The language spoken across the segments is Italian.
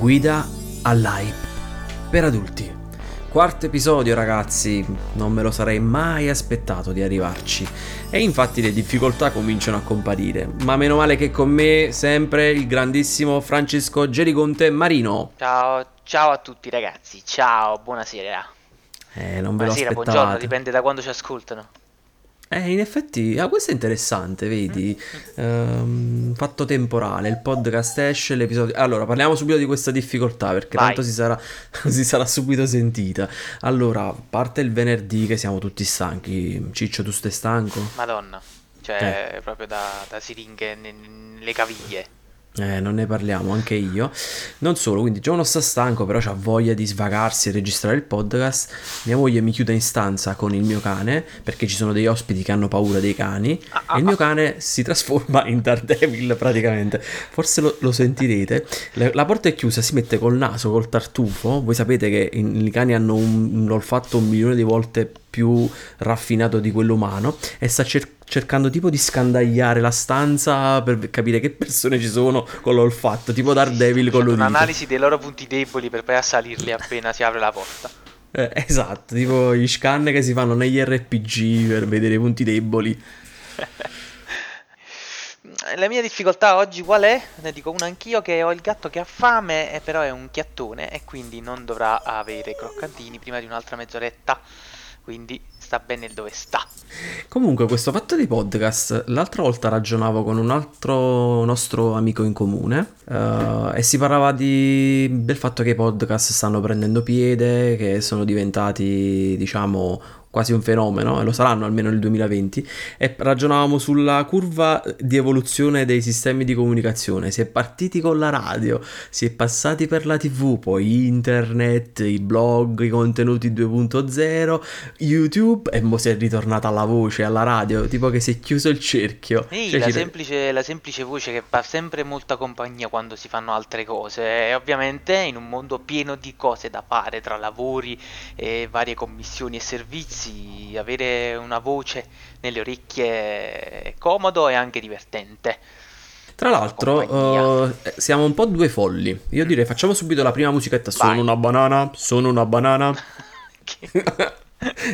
Guida all'hype per adulti. Quarto episodio ragazzi, non me lo sarei mai aspettato di arrivarci. E infatti le difficoltà cominciano a comparire. Ma meno male che con me sempre il grandissimo Francesco Gerigonte Marino. Ciao, ciao a tutti ragazzi, ciao, buonasera. Eh, non ve lo Buonasera, aspettavate. buongiorno, dipende da quando ci ascoltano. Eh, in effetti, ah, questo è interessante, vedi? Ehm, fatto temporale, il podcast esce, l'episodio... Allora, parliamo subito di questa difficoltà, perché Vai. tanto si sarà, si sarà subito sentita. Allora, parte il venerdì che siamo tutti stanchi. Ciccio, tu stai stanco? Madonna, cioè proprio da, da siringhe ne- nelle caviglie. Eh, non ne parliamo, anche io. Non solo, quindi già uno sta stanco, però ha voglia di svagarsi e registrare il podcast. Mia moglie mi chiude in stanza con il mio cane, perché ci sono degli ospiti che hanno paura dei cani. Ah, e il mio cane si trasforma in Daredevil praticamente. Forse lo, lo sentirete. La, la porta è chiusa, si mette col naso, col tartufo. Voi sapete che in- i cani hanno un, un olfatto un milione di volte più raffinato di quello umano e sta cer- cercando tipo di scandagliare la stanza per capire che persone ci sono con l'olfatto, tipo Daredevil con Facendo l'udito. un'analisi dei loro punti deboli per poi assalirli appena si apre la porta. Eh, esatto, tipo gli scan che si fanno negli RPG per vedere i punti deboli. La mia difficoltà oggi qual è? Ne dico una anch'io che ho il gatto che ha fame, e però è un chiattone e quindi non dovrà avere croccantini prima di un'altra mezz'oretta. Quindi sta bene dove sta. Comunque, questo fatto dei podcast, l'altra volta ragionavo con un altro nostro amico in comune eh, e si parlava di- del fatto che i podcast stanno prendendo piede, che sono diventati, diciamo, quasi un fenomeno, e lo saranno almeno nel 2020, e ragionavamo sulla curva di evoluzione dei sistemi di comunicazione. Si è partiti con la radio, si è passati per la TV, poi internet, i blog, i contenuti 2.0, YouTube e mo si è ritornata alla voce, alla radio, tipo che si è chiuso il cerchio. Sì, Cioè, la, ci- semplice, la semplice voce che fa sempre molta compagnia quando si fanno altre cose. E ovviamente in un mondo pieno di cose da fare tra lavori e varie commissioni e servizi, avere una voce nelle orecchie è comodo e anche divertente. Tra l'altro, eh, siamo un po' due folli. Io direi facciamo subito la prima musichetta. Sono Vai. una banana, sono una banana.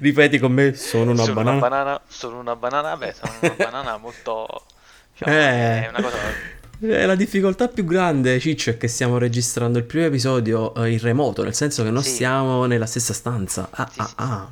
Ripeti con me, sono una sono banana. una banana, sono una banana, beh, sono una banana molto... diciamo, Eh. è una cosa... Eh, la difficoltà più grande, Ciccio, è che stiamo registrando il primo episodio eh, in remoto, nel senso che non Sì. siamo nella stessa stanza. Ah, Sì, ah, sì, ah.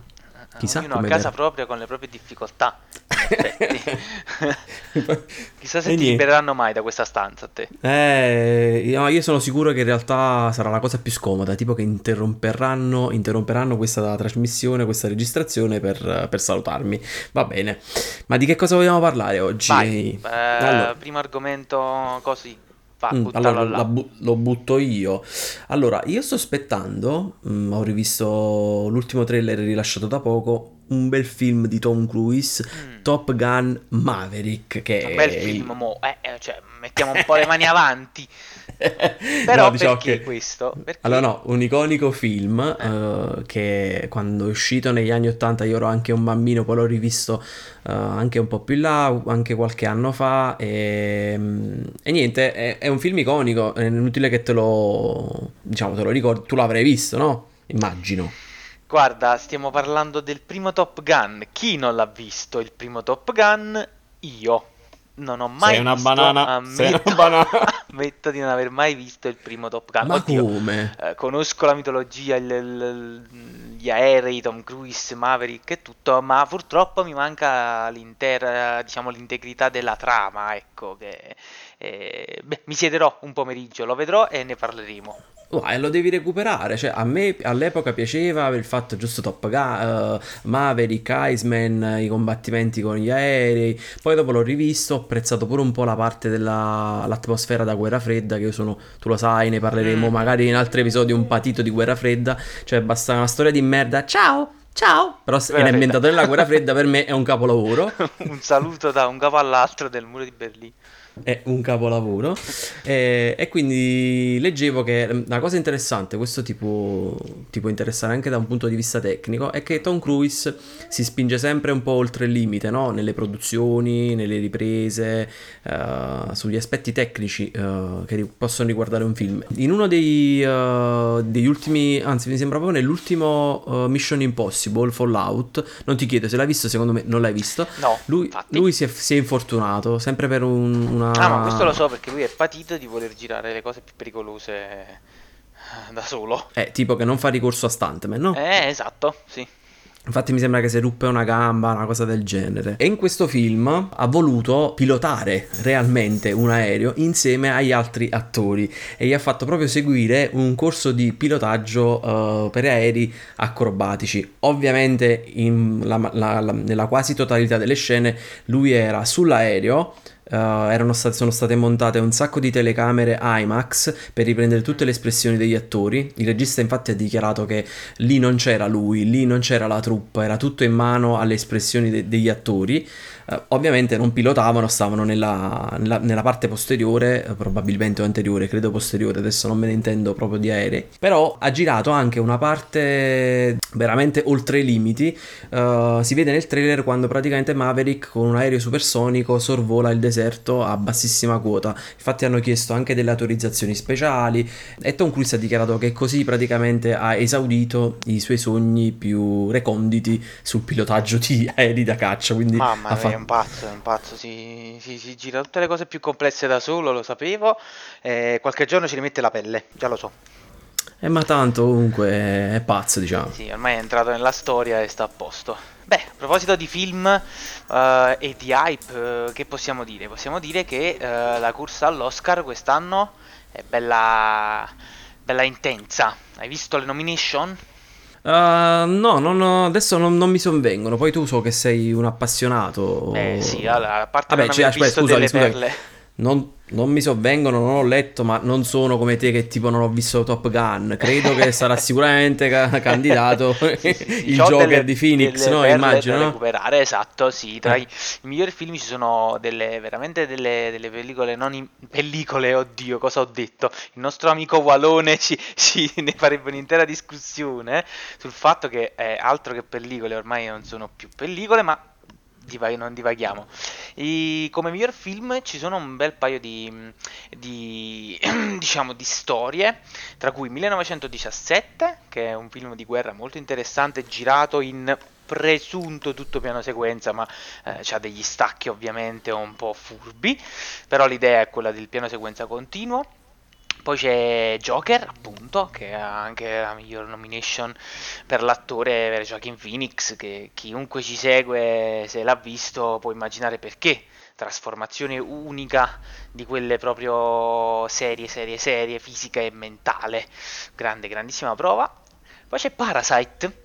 Chissà Ognuno a casa verrà. propria con le proprie difficoltà. effetti. Chissà se E ti niente. libereranno mai da questa stanza a te. Eh, io io sono sicuro che in realtà sarà la cosa più scomoda, tipo che interromperanno, interromperanno questa trasmissione, questa registrazione per, per salutarmi. Va bene, ma di che cosa vogliamo parlare oggi? Vai, eh, Allora- primo argomento così. Va, Mm, allora bu- lo butto io. Allora, io sto aspettando, mm, ho rivisto l'ultimo trailer rilasciato da poco, un bel film di Tom Cruise, Mm. Top Gun Maverick, che Un bel film, mo, eh, cioè, mettiamo un po' le mani avanti. Però No, diciamo perché che- questo? Perché Allora no, un iconico film eh, che quando è uscito negli anni 80 io ero anche un bambino, poi l'ho rivisto eh, anche un po' più in là, anche qualche anno fa e, mm, e niente, è, è un film iconico, è inutile che te lo, diciamo, te lo ricordi, tu l'avrai visto, no? Immagino. Guarda, stiamo parlando del primo Top Gun. Chi non l'ha visto il primo Top Gun? Io. Non ho mai Sei una visto, banana, sei una ammetto, banana. ammetto di non aver mai visto il primo Top Gun. Ma Oddio, come? eh, conosco la mitologia, il- il- gli aerei, Tom Cruise, Maverick e tutto, ma purtroppo mi manca l'intera, diciamo, l'integrità della trama, ecco, che eh, beh, mi siederò un pomeriggio, lo vedrò e ne parleremo. Guarda, lo devi recuperare, cioè a me all'epoca piaceva aver fatto giusto Top Gun, eh, Maverick, Iceman, i combattimenti con gli aerei, poi dopo l'ho rivisto, ho apprezzato pure un po' la parte dell'atmosfera da guerra fredda, che io sono, tu lo sai, ne parleremo Mm. magari in altri episodi un patito di guerra fredda, cioè basta una storia di merda, ciao, ciao, però se viene ambientato nella guerra fredda per me è un capolavoro. un saluto da un capo all'altro del muro di Berlino. È un capolavoro. e, e quindi leggevo che una cosa interessante, questo ti può, ti può interessare anche da un punto di vista tecnico, è che Tom Cruise si spinge sempre un po' oltre il limite, no? Nelle produzioni, nelle riprese, uh, sugli aspetti tecnici uh, che possono riguardare un film. In uno dei, uh, degli ultimi, anzi mi sembra proprio nell'ultimo Mission Impossible, Fallout, non ti chiedo se l'hai visto, secondo me non l'hai visto. No, lui, lui si, è, si, è, infortunato, sempre per un, una... Ah, ma questo lo so perché lui è patito di voler girare le cose più pericolose eh, da solo. Eh, tipo che non fa ricorso a stuntman, no? Eh, esatto, sì. Infatti mi sembra che si ruppe una gamba, una cosa del genere. E in questo film ha voluto pilotare realmente un aereo insieme agli altri attori e gli ha fatto proprio seguire un corso di pilotaggio uh, per aerei acrobatici. Ovviamente la, la, la, nella quasi totalità delle scene lui era sull'aereo Uh, state, sono state montate un sacco di telecamere IMAX per riprendere tutte le espressioni degli attori. Il regista infatti ha dichiarato che lì non c'era lui, lì non c'era la troupe, era tutto in mano alle espressioni de- degli attori. Uh, ovviamente non pilotavano, stavano nella, nella, nella parte posteriore, uh, probabilmente o anteriore, credo posteriore, adesso non me ne intendo proprio di aerei. Però ha girato anche una parte veramente oltre i limiti. si vede nel trailer quando praticamente Maverick con un aereo supersonico sorvola il deserto a bassissima quota. Infatti hanno chiesto anche delle autorizzazioni speciali e Tom Cruise ha dichiarato che così praticamente ha esaudito i suoi sogni più reconditi sul pilotaggio di aerei da caccia. Quindi Mamma mia, fatto... un pazzo, è un pazzo, si, si, si, gira tutte le cose più complesse da solo, lo sapevo. Eh, qualche giorno ci rimette la pelle, già lo so. Eh, ma tanto comunque è pazzo, diciamo. Sì, ormai è entrato nella storia e sta a posto. Beh, a proposito di film uh, e di hype, uh, che possiamo dire? Possiamo dire che uh, la corsa all'Oscar quest'anno è bella, bella intensa. Hai visto le nomination? Uh, no, non, adesso non, non, mi sovvengono. Poi tu so che sei un appassionato. Eh sì, allora, a parte Vabbè, non cioè, aspetta, visto scusami, delle scusami. perle. Non, non mi sovvengono, non ho letto, ma non sono come te che tipo non ho visto Top Gun. Credo che sarà sicuramente ca- candidato il Joker delle, di Phoenix, no? Immagino. Da recuperare, esatto, sì. Tra eh. i, i, migliori film ci sono delle, veramente delle, delle, pellicole, non in, pellicole, oddio, cosa ho detto? Il nostro amico Walone ci, ci ne farebbe un'intera discussione sul fatto che eh, altro che pellicole ormai non sono più pellicole, ma divag- non divaghiamo. E come miglior film ci sono un bel paio di, di, diciamo, di storie, tra cui 1917, che è un film di guerra molto interessante, girato in presunto tutto piano sequenza, ma eh, ha degli stacchi ovviamente un po' furbi, però l'idea è quella del piano sequenza continuo. Poi c'è Joker, appunto, che ha anche la miglior nomination per l'attore per Joaquin Phoenix, che chiunque ci segue, se l'ha visto, può immaginare perché. Trasformazione unica di quelle proprio serie, serie, serie, fisica e mentale. Grande, grandissima prova. Poi c'è Parasite,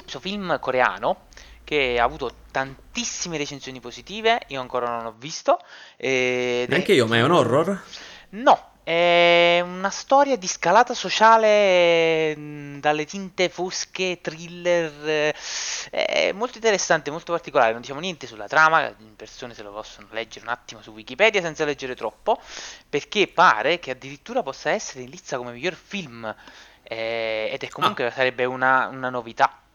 questo film coreano che ha avuto tantissime recensioni positive, io ancora non ho visto. Neanche io, ma è un horror? No, è una storia di scalata sociale mm, dalle tinte fosche, thriller, è molto interessante, molto particolare, non diciamo niente sulla trama, le persone se lo possono leggere un attimo su Wikipedia senza leggere troppo, perché pare che addirittura possa essere in lista come miglior film eh, ed è comunque ah. sarebbe una, una novità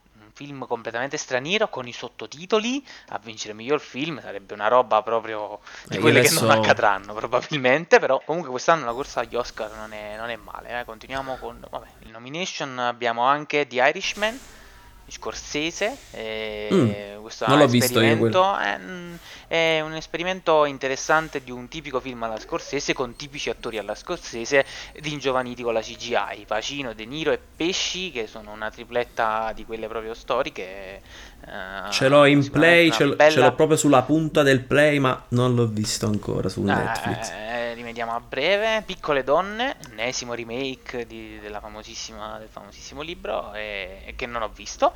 film completamente straniero con i sottotitoli a vincere miglior film sarebbe una roba proprio di eh, quelle adesso... che non accadranno probabilmente però comunque quest'anno la corsa agli Oscar non è, non è male eh. continuiamo con vabbè, il nomination abbiamo anche The Irishman Scorsese. E mm, questo non l'ho visto io. È, è, un esperimento interessante di un tipico film alla Scorsese con tipici attori alla Scorsese ringiovaniti con la CGI. Pacino, De Niro e Pesci, che sono una tripletta di quelle proprio storiche. Uh, ce l'ho in play, ce, bella... ce, l'ho proprio sulla punta del play, ma non l'ho visto ancora su eh, Netflix. Eh, rimediamo a breve. Piccole donne, ennesimo remake di, della famosissima, del famosissimo libro e, che non ho visto.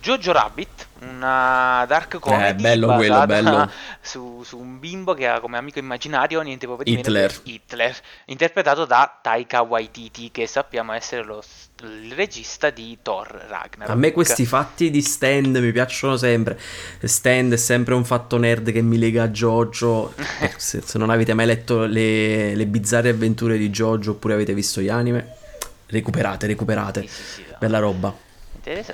Jojo Rabbit, una dark comedy Eh, bello quello, bello. Su, su un bimbo che ha come amico immaginario niente po' di Hitler. Hitler, interpretato da Taika Waititi, che sappiamo essere lo s- il regista di Thor Ragnarok. A me questi fatti di stand mi piacciono sempre. Stand è sempre un fatto nerd che mi lega a Jojo. Se, se non avete mai letto le, le bizzarre avventure di Jojo oppure avete visto gli anime, recuperate, recuperate. Sì, sì, sì. Bella roba.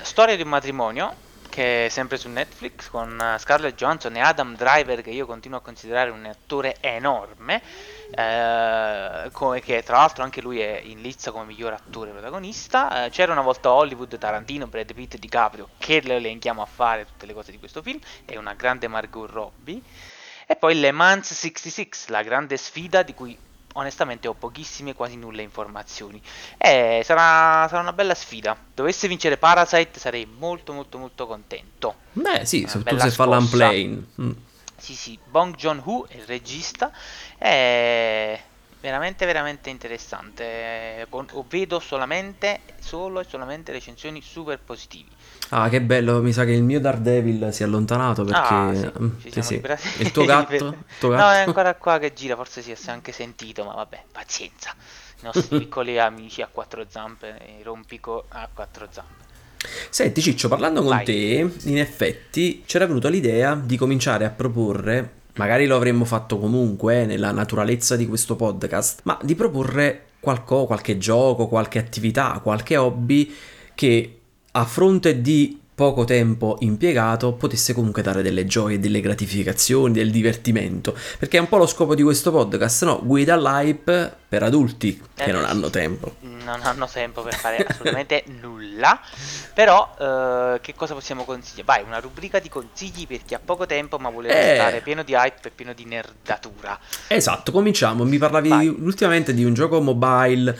Storia di un matrimonio che è sempre su Netflix con eh, Scarlett Johansson e Adam Driver che io continuo a considerare un attore enorme eh, che tra l'altro anche lui è in lizza come miglior attore protagonista. Eh, c'era una volta Hollywood, Tarantino, Brad Pitt DiCaprio che le elenchiamo a fare tutte le cose di questo film e una grande Margot Robbie. E poi Le Mans 66 la grande sfida di cui onestamente ho pochissime, quasi nulle informazioni. Eh, sarà, sarà una bella sfida. Dovesse vincere Parasite sarei molto molto molto contento. Beh, sì, soprattutto se fa l'unplane. Mm. Sì, sì, Bong Joon-ho è il regista. È veramente veramente interessante. Con- vedo solamente solo e solamente recensioni super positivi. Ah, che bello, mi sa che il mio Daredevil si è allontanato perché... Ah, sì, ci sì. Il tuo gatto? Il tuo No, gatto? è ancora qua che gira, forse si è anche sentito, ma vabbè, pazienza. I nostri piccoli amici a quattro zampe, i rompico a quattro zampe. Senti Ciccio, parlando con Vai. te, in effetti c'era venuta l'idea di cominciare a proporre, magari lo avremmo fatto comunque eh, nella naturalezza di questo podcast, ma di proporre qualco- qualche gioco, qualche attività, qualche hobby che a fronte di poco tempo impiegato potesse comunque dare delle gioie, delle gratificazioni, del divertimento, perché è un po' lo scopo di questo podcast, no? Guida all'hype per adulti che Eh, non sì. hanno tempo. Non hanno tempo per fare assolutamente nulla. Però, eh, che cosa possiamo consigliare? Vai, una rubrica di consigli per chi ha poco tempo ma vuole Eh. restare pieno di hype e pieno di nerdatura. Esatto, cominciamo. Mi parlavi Vai. ultimamente di un gioco mobile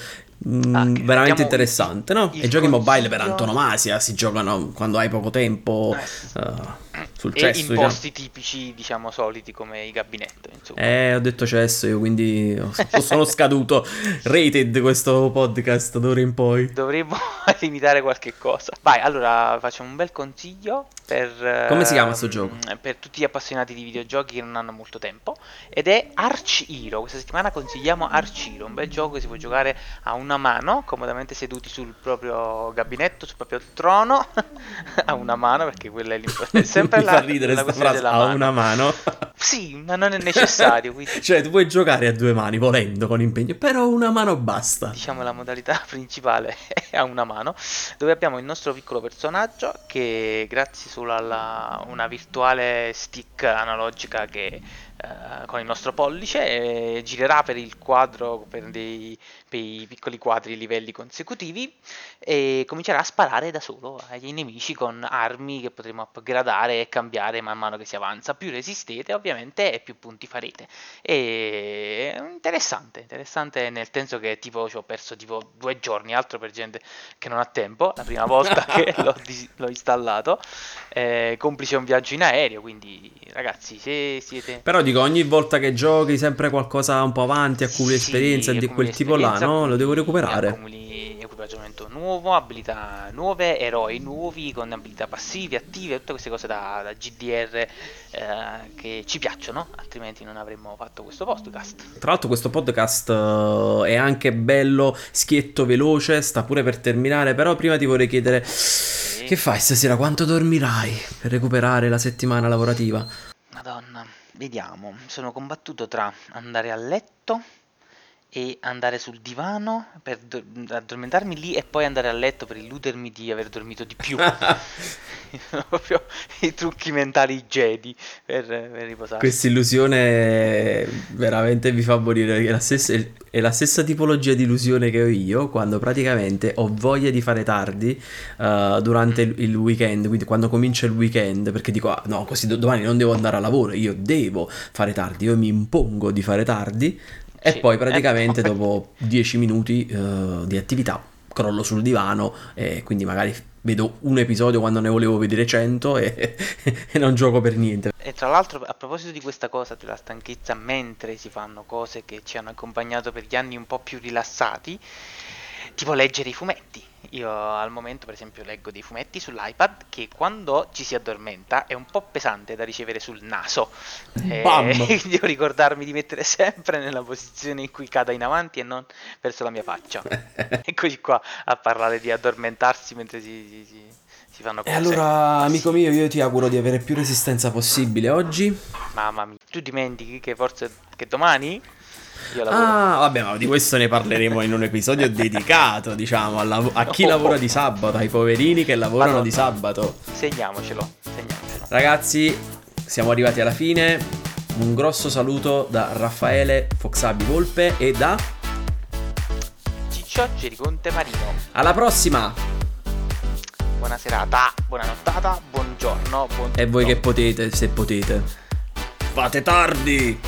mm, Ah, veramente interessante, no? E giochi mobile per antonomasia si giocano quando hai poco tempo Eh, sì. Sul e cesso, in diciamo. posti tipici, diciamo, soliti come i gabinetto, insomma. Eh, ho detto cesso io, quindi sono scaduto. Rated questo podcast d'ora in poi. Dovremmo limitare qualche cosa. Vai, allora facciamo un bel consiglio per... Come si chiama sto ehm, gioco? Per tutti gli appassionati di videogiochi che non hanno molto tempo. Ed è Arch Hero. Questa settimana consigliamo Arch Hero, un bel gioco che si può giocare a una mano, comodamente seduti sul proprio gabinetto, sul proprio trono. a una mano, perché quella è l'importante. Sempre Mi la, fa ridere la sta questione frase della a mano. una mano. Sì, ma non è necessario, quindi cioè, tu puoi giocare a due mani volendo con impegno, però una mano basta. diciamo la modalità principale è a una mano, dove abbiamo il nostro piccolo personaggio che grazie solo a una virtuale stick analogica che eh, con il nostro pollice eh, girerà per il quadro per dei, per i piccoli quadri livelli consecutivi e comincerà a sparare da solo agli nemici con armi che potremo upgradare e cambiare man mano che si avanza. Più resistete ovviamente e più punti farete. E interessante, interessante nel senso che tipo ci ho perso tipo due giorni, altro per gente che non ha tempo, la prima volta che l'ho, dis- l'ho installato, eh, complice un viaggio in aereo, quindi ragazzi se siete... Però dico, ogni volta che giochi sempre qualcosa un po' avanti, accumuli Sì, esperienza di quel tipo là, no? Lo devo recuperare. Accumuli equipaggiamento nuovo, abilità nuove, eroi nuovi con abilità passive, attive, tutte queste cose da, da GDR eh, che ci piacciono, altrimenti non avremmo fatto questo podcast. Tra l'altro questo podcast eh, è anche bello, schietto, veloce, sta pure per terminare, però prima ti vorrei chiedere che fai stasera, quanto dormirai per recuperare la settimana lavorativa? Madonna, vediamo, sono combattuto tra andare a letto e andare sul divano per do- addormentarmi lì e poi andare a letto per illudermi di aver dormito di più. Proprio i trucchi mentali Jedi per, per riposare. Questa illusione veramente vi fa morire, è la, stessa, è la stessa tipologia di illusione che ho io quando praticamente ho voglia di fare tardi eh, durante il, il weekend, quindi quando comincia il weekend, perché dico, ah, no, così do- domani non devo andare a lavoro, io devo fare tardi, io mi impongo di fare tardi e Sì, poi e praticamente poi- dopo 10 minuti eh, di attività crollo sul divano e quindi magari vedo un episodio quando ne volevo vedere 100 e, e non gioco per niente. E tra l'altro, a proposito di questa cosa della stanchezza mentre si fanno cose che ci hanno accompagnato per gli anni un po' più rilassati, tipo leggere i fumetti. Io al momento per esempio leggo dei fumetti sull'iPad che quando ci si addormenta è un po' pesante da ricevere sul naso. E Bam! quindi devo ricordarmi di mettere sempre nella posizione in cui cada in avanti e non verso la mia faccia. Eccoci qua a parlare di addormentarsi mentre si, si- si- si fanno E cose. allora, Ma amico mio, io ti auguro di avere più resistenza possibile oggi. Mamma mia, tu dimentichi che forse che domani io lavoro. Ah, vabbè, ma di questo ne parleremo in un episodio dedicato, diciamo, al lav- a chi Oh. lavora di sabato, ai poverini che lavorano Madonna. di sabato. Segniamocelo, segniamocelo. Ragazzi, siamo arrivati alla fine. Un grosso saluto da Raffaele Foxabi Volpe e da... Ciccio Gericonte Marino. Alla prossima! Buona serata, buona nottata, buongiorno, buon E voi che potete, se potete. Fate tardi!